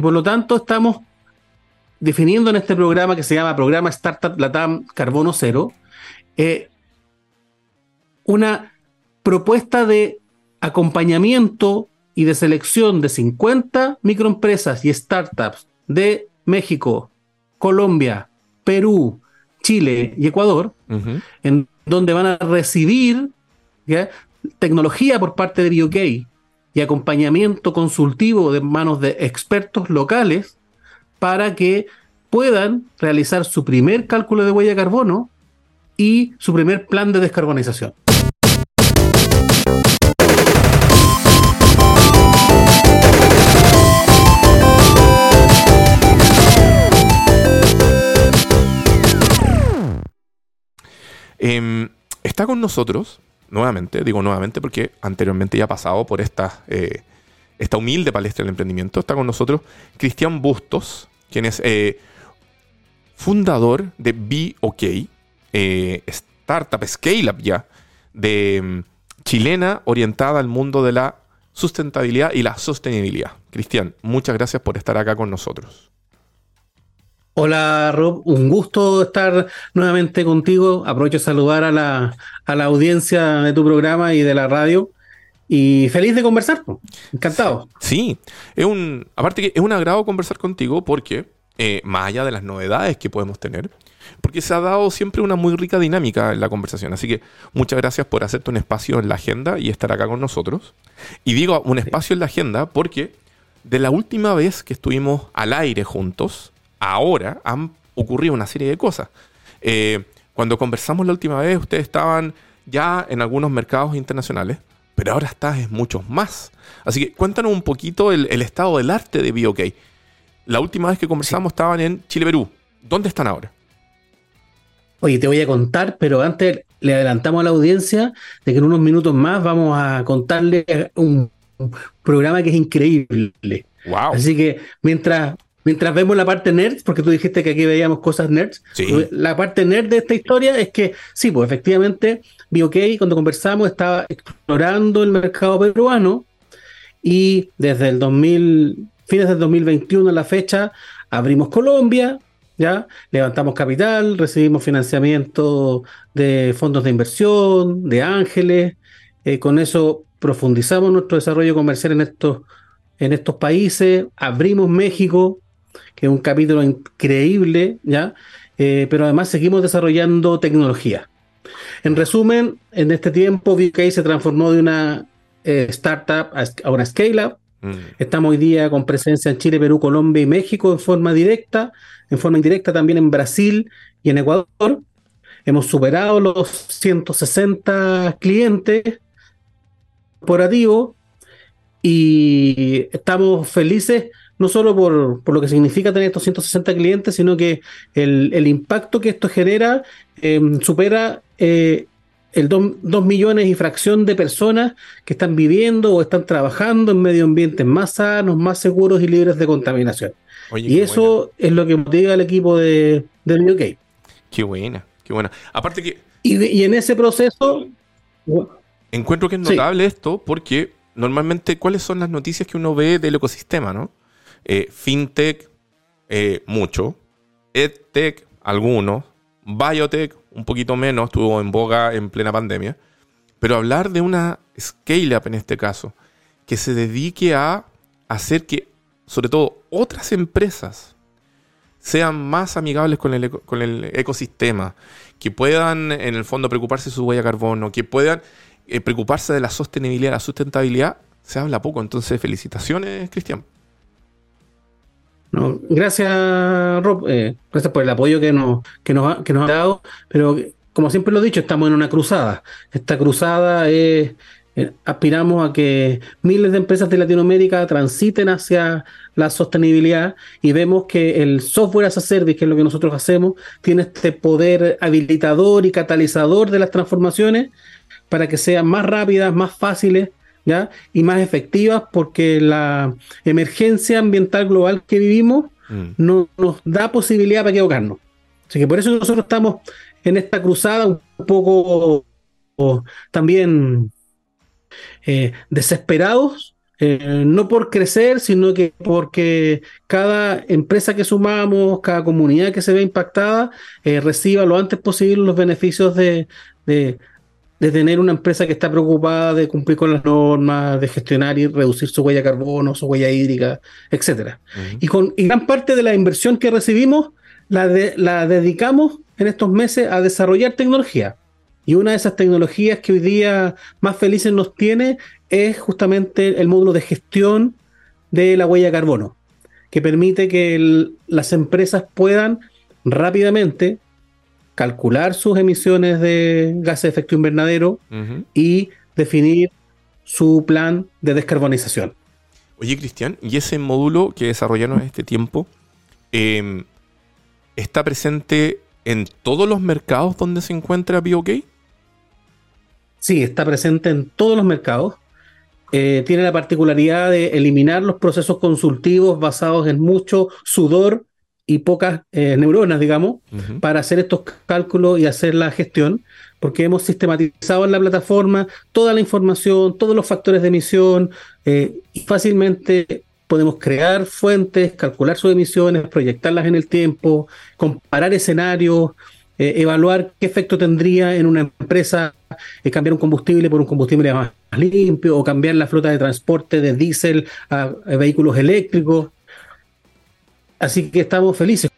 Y por lo tanto estamos definiendo en este programa que se llama Programa Startup Latam Carbono Cero, eh, una propuesta de acompañamiento y de selección de 50 microempresas y startups de México, Colombia, Perú, Chile y Ecuador, en donde van a recibir tecnología por parte de BioK y acompañamiento consultivo de manos de expertos locales para que puedan realizar su primer cálculo de huella de carbono y su primer plan de descarbonización. Em, está con nosotros, nuevamente, digo nuevamente porque anteriormente ya ha pasado por esta, eh, esta humilde palestra del emprendimiento, está con nosotros Cristian Bustos, quien es eh, fundador de BOK, eh, startup scale-up ya, de em, chilena orientada al mundo de la sustentabilidad y la sostenibilidad. Cristian, muchas gracias por estar acá con nosotros. Hola Rob, un gusto estar nuevamente contigo. Aprovecho de saludar a la, a la audiencia de tu programa y de la radio. Y feliz de conversar, encantado. Sí, es un, aparte que es un agrado conversar contigo porque, eh, más allá de las novedades que podemos tener, porque se ha dado siempre una muy rica dinámica en la conversación. Así que muchas gracias por hacerte un espacio en la agenda y estar acá con nosotros. Y digo un espacio en la agenda porque de la última vez que estuvimos al aire juntos, ahora han ocurrido una serie de cosas. Eh, cuando conversamos la última vez, ustedes estaban ya en algunos mercados internacionales, pero ahora estás en muchos más. Así que cuéntanos un poquito el, estado del arte de BOK. La última vez que conversamos estaban en Chile, Perú. ¿Dónde están ahora? Oye, te voy a contar, pero antes le adelantamos a la audiencia de que en unos minutos más vamos a contarle un programa que es increíble. Wow. Así que mientras Mientras vemos la parte nerd, porque tú dijiste que aquí veíamos cosas nerds, la parte nerd de esta historia es que, sí, pues efectivamente, BioK cuando conversamos estaba explorando el mercado peruano y desde el 2000, fines del 2021 a la fecha, abrimos Colombia, ¿ya? Levantamos capital, recibimos financiamiento de fondos de inversión, de ángeles, eh, con eso profundizamos nuestro desarrollo comercial en estos, en estos países, abrimos México, que es un capítulo increíble, ¿ya? Eh, pero además seguimos desarrollando tecnología. En resumen, en este tiempo VK se transformó de una eh, startup a una scale-up. Mm. Estamos hoy día con presencia en Chile, Perú, Colombia y México en forma directa, en forma indirecta también en Brasil y en Ecuador. Hemos superado los 160 clientes corporativos y estamos felices no solo por, lo que significa tener estos 160 clientes, sino que el, impacto que esto genera em, supera eh, el 2 millones y fracción de personas que están viviendo o están trabajando en medio ambientes más sanos, más seguros y libres de contaminación. y eso es lo que motiva al equipo de, de UK. Qué buena, qué buena. Aparte que... Y, en ese proceso... Encuentro que es notable esto porque normalmente, ¿cuáles son las noticias que uno ve del ecosistema, no? Eh, fintech, eh, mucho. EdTech, algunos. Biotech, un poquito menos, estuvo en boga en plena pandemia. Pero hablar de una scale-up en este caso, que se dedique a hacer que, sobre todo, otras empresas sean más amigables con el, ecosistema, que puedan, en el fondo, preocuparse de su huella de carbono, que puedan eh, preocuparse de la sostenibilidad, la sustentabilidad, se habla poco. Entonces, felicitaciones, Cristian gracias, Rob. Eh, gracias por el apoyo que nos, que, nos ha, que nos ha dado. Pero como siempre lo he dicho, estamos en una cruzada. Esta cruzada es. Eh, aspiramos a que miles de empresas de Latinoamérica transiten hacia la sostenibilidad y vemos que el software as a service, que es lo que nosotros hacemos, tiene este poder habilitador y catalizador de las transformaciones para que sean más rápidas, más fáciles y más efectivas porque la emergencia ambiental global que vivimos mm. no nos da posibilidad para equivocarnos. Así que por eso nosotros estamos en esta cruzada un poco también eh, desesperados eh, no por crecer, sino que porque cada empresa que sumamos, cada comunidad que se ve impactada, eh, reciba lo antes posible los beneficios de, de, tener una empresa que está preocupada de cumplir con las normas, de gestionar y reducir su huella de carbono, su huella hídrica, etc. y, con, gran parte de la inversión que recibimos la, la dedicamos en estos meses a desarrollar tecnología. Y una de esas tecnologías que hoy día más felices nos tiene es justamente el módulo de gestión de la huella de carbono, que permite que las empresas puedan rápidamente calcular sus emisiones de gases de efecto invernadero y definir su plan de descarbonización. Oye, Cristian, ¿y ese módulo que desarrollaron en este tiempo em, está presente en todos los mercados donde se encuentra BioK? Sí, está presente en todos los mercados. Eh, tiene la particularidad de eliminar los procesos consultivos basados en mucho sudor y pocas eh, neuronas, digamos, para hacer estos cálculos y hacer la gestión, porque hemos sistematizado en la plataforma toda la información, todos los factores de emisión, eh, y fácilmente podemos crear fuentes, calcular sus emisiones, proyectarlas en el tiempo, comparar escenarios, evaluar qué efecto tendría en una empresa cambiar un combustible por un combustible más limpio o cambiar la flota de transporte de diésel a, vehículos eléctricos. Así que estamos felices.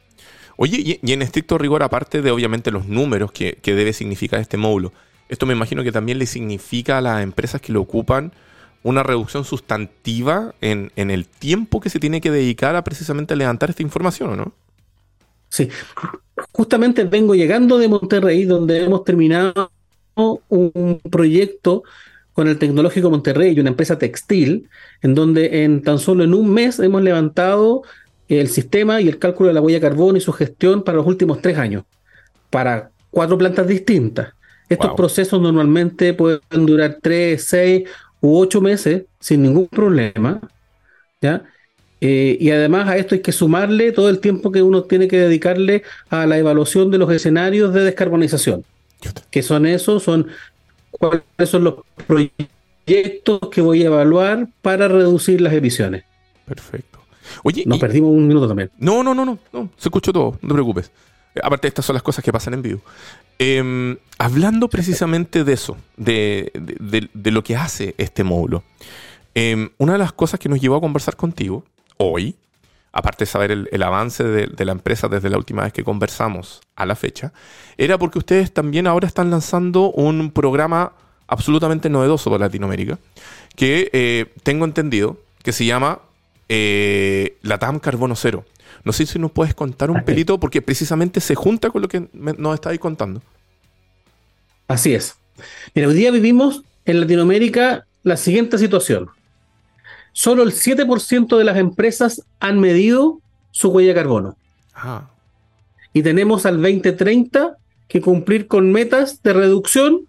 Oye, y, en estricto rigor, aparte de obviamente los números que, debe significar este módulo, esto me imagino que también le significa a las empresas que lo ocupan una reducción sustantiva en, en el tiempo que se tiene que dedicar a precisamente levantar esta información, ¿o no? Sí, justamente vengo llegando de Monterrey, donde hemos terminado un proyecto con el Tecnológico Monterrey y una empresa textil, en donde en tan solo en un mes hemos levantado el sistema y el cálculo de la huella de carbono y su gestión para los últimos tres años, para cuatro plantas distintas. Estos procesos normalmente pueden durar tres, seis u ocho meses sin ningún problema. ¿ya? Eh, y además a esto hay que sumarle todo el tiempo que uno tiene que dedicarle a la evaluación de los escenarios de descarbonización. ¿Qué son esos? Son cuáles son los proyectos que voy a evaluar para reducir las emisiones. Perfecto. Oye, nos perdimos un minuto también. No, no, no, no, no, se escuchó todo, no te preocupes. Aparte, estas son las cosas que pasan en vivo. Em, hablando precisamente de eso, de, lo que hace este módulo, em, una de las cosas que nos llevó a conversar contigo hoy aparte de saber el, avance de, la empresa desde la última vez que conversamos a la fecha, era porque ustedes también ahora están lanzando un programa absolutamente novedoso para Latinoamérica, que eh, tengo entendido que se llama eh, la TAM Carbono Cero. No sé si nos puedes contar un pelito, porque precisamente se junta con lo que nos estáis contando. Así es. Mira, hoy día vivimos en Latinoamérica la siguiente situación solo el 7% de las empresas han medido su huella de carbono. Y tenemos al 2030 que cumplir con metas de reducción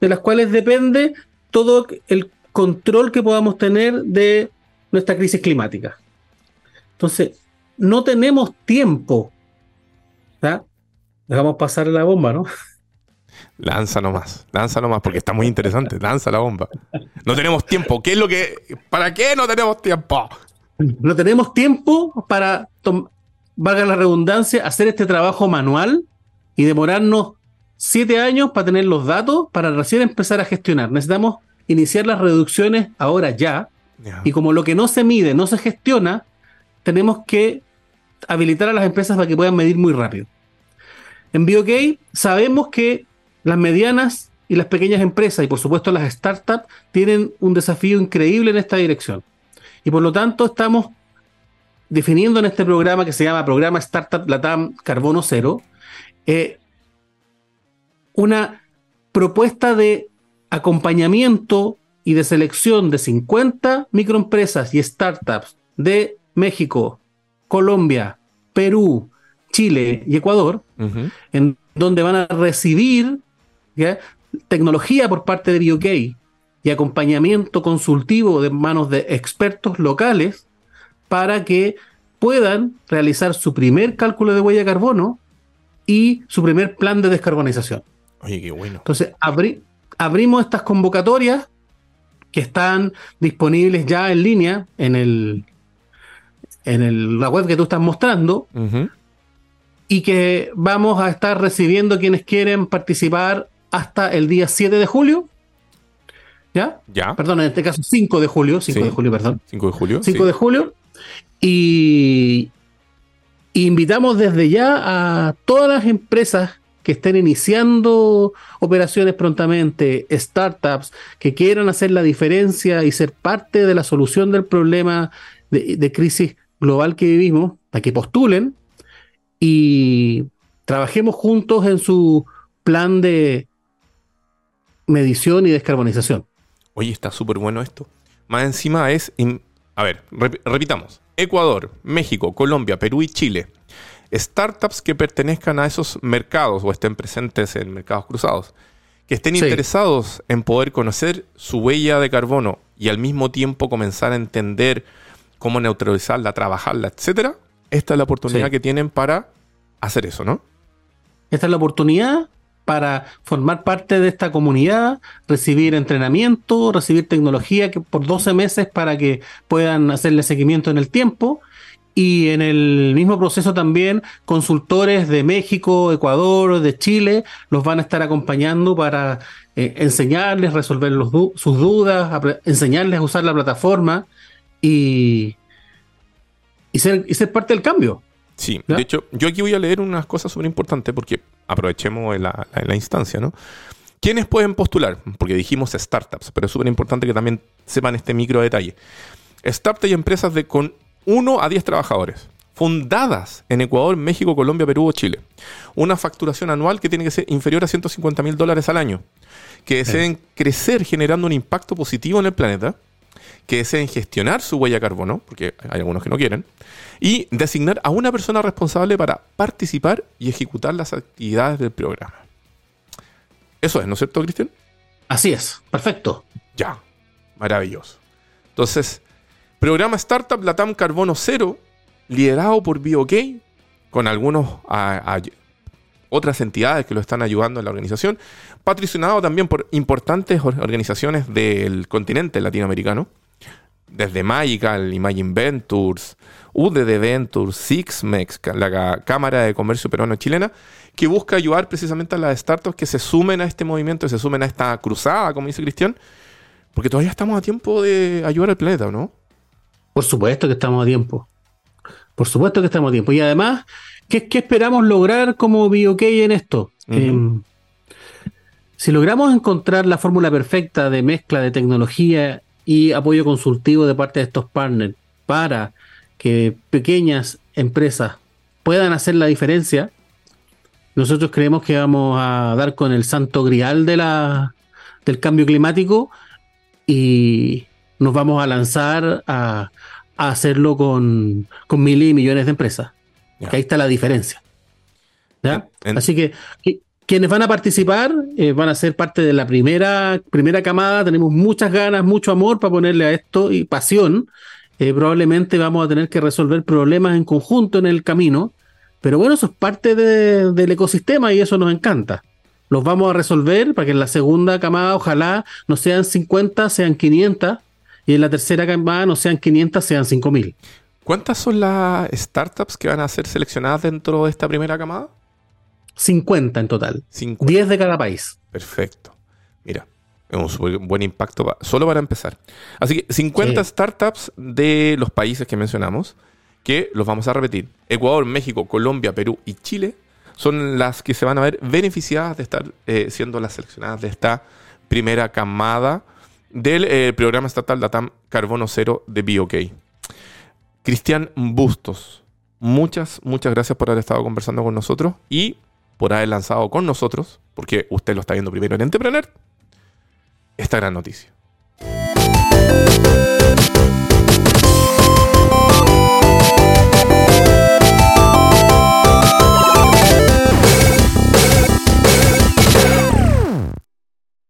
de las cuales depende todo el control que podamos tener de nuestra crisis climática. Entonces, no tenemos tiempo. Dejamos pasar la bomba, ¿no? Lanza nomás, lanza nomás, porque está muy interesante. Lanza la bomba. No tenemos tiempo. ¿Qué es lo que.? ¿Para qué no tenemos tiempo? No tenemos tiempo para, valga la redundancia, hacer este trabajo manual y demorarnos siete años para tener los datos para recién empezar a gestionar. Necesitamos iniciar las reducciones ahora ya. Y como lo que no se mide no se gestiona, tenemos que habilitar a las empresas para que puedan medir muy rápido. En BioK sabemos que las medianas y las pequeñas empresas y por supuesto las startups tienen un desafío increíble en esta dirección. Y por lo tanto estamos definiendo en este programa que se llama Programa Startup Latam Carbono Cero, eh, una propuesta de acompañamiento y de selección de 50 microempresas y startups de México, Colombia, Perú, Chile y Ecuador, en donde van a recibir tecnología por parte de BioK y acompañamiento consultivo de manos de expertos locales para que puedan realizar su primer cálculo de huella de carbono y su primer plan de descarbonización. Oye, qué bueno. Entonces, abrimos estas convocatorias que están disponibles ya en línea en el en la web que tú estás mostrando y que vamos a estar recibiendo quienes quieren participar hasta el día 7 de julio. ¿Ya? Ya. Perdón, en este caso 5 de julio, 5 de julio, perdón. 5 de julio. 5 de julio. Y invitamos desde ya a todas las empresas que estén iniciando operaciones prontamente, startups que quieran hacer la diferencia y ser parte de la solución del problema de, crisis global que vivimos, a que postulen y trabajemos juntos en su plan de medición y descarbonización. Oye, está súper bueno esto. Más encima es, a ver, repitamos, Ecuador, México, Colombia, Perú y Chile startups que pertenezcan a esos mercados o estén presentes en mercados cruzados, que estén interesados en poder conocer su huella de carbono y al mismo tiempo comenzar a entender cómo neutralizarla, trabajarla, etcétera, esta es la oportunidad que tienen para hacer eso, ¿no? Esta es la oportunidad para formar parte de esta comunidad, recibir entrenamiento, recibir tecnología que por 12 meses para que puedan hacerle seguimiento en el tiempo y en el mismo proceso también consultores de México, Ecuador, de Chile los van a estar acompañando para eh, enseñarles, resolver sus dudas, enseñarles a usar la plataforma y, y, ser, y ser parte del cambio. Sí, de hecho, yo aquí voy a leer unas cosas súper importantes porque aprovechemos la, la, instancia, ¿no? ¿Quiénes pueden postular? Porque dijimos startups, pero es súper importante que también sepan este micro detalle. Startups y empresas de con 1 a 10 trabajadores, fundadas en Ecuador, México, Colombia, Perú o Chile. Una facturación anual que tiene que ser inferior a 150 mil dólares al año, que deseen crecer generando un impacto positivo en el planeta, que deseen gestionar su huella de carbono, porque hay algunos que no quieren, y designar a una persona responsable para participar y ejecutar las actividades del programa. Eso es, ¿no es cierto, Cristian? Así es, perfecto. Ya, maravilloso. Entonces, Programa Startup Latam Carbono Cero, liderado por BioK, con algunos otras entidades que lo están ayudando en la organización, patrocinado también por importantes organizaciones del continente latinoamericano, desde Magical, Imagine Ventures, UDD Ventures, Sixmex, la Cámara de Comercio Peruano-Chilena, que busca ayudar precisamente a las startups que se sumen a este movimiento, se sumen a esta cruzada, como dice Cristian, porque todavía estamos a tiempo de ayudar al planeta, ¿no? Por supuesto que estamos a tiempo. Por supuesto que estamos a tiempo. Y además, ¿qué, esperamos lograr como BioK en esto? Em, si logramos encontrar la fórmula perfecta de mezcla de tecnología y apoyo consultivo de parte de estos partners para que pequeñas empresas puedan hacer la diferencia, nosotros creemos que vamos a dar con el santo grial de la, del cambio climático y, nos vamos a lanzar a, hacerlo con, con miles y millones de empresas. ahí está la diferencia. Así que, quienes van a participar eh, van a ser parte de la primera, primera camada. Tenemos muchas ganas, mucho amor para ponerle a esto y pasión. Eh, probablemente vamos a tener que resolver problemas en conjunto en el camino. Pero bueno, eso es parte del ecosistema y eso nos encanta. Los vamos a resolver para que en la segunda camada ojalá no sean 50, sean 500 y en la tercera camada no sean 500, sean 5000. ¿Cuántas son las startups que van a ser seleccionadas dentro de esta primera camada? 50 en total. 10 de cada país. Perfecto. Mira, es un buen impacto solo para empezar. Así que 50 startups de los países que mencionamos, que los vamos a repetir. Ecuador, México, Colombia, Perú y Chile son las que se van a ver beneficiadas de estar eh, siendo las seleccionadas de esta primera camada del eh, programa estatal Datam Carbono Cero de BioK. Cristian Bustos, muchas, muchas gracias por haber estado conversando con nosotros y por haber lanzado con nosotros, porque usted lo está viendo primero en Entrepreneur, esta gran noticia.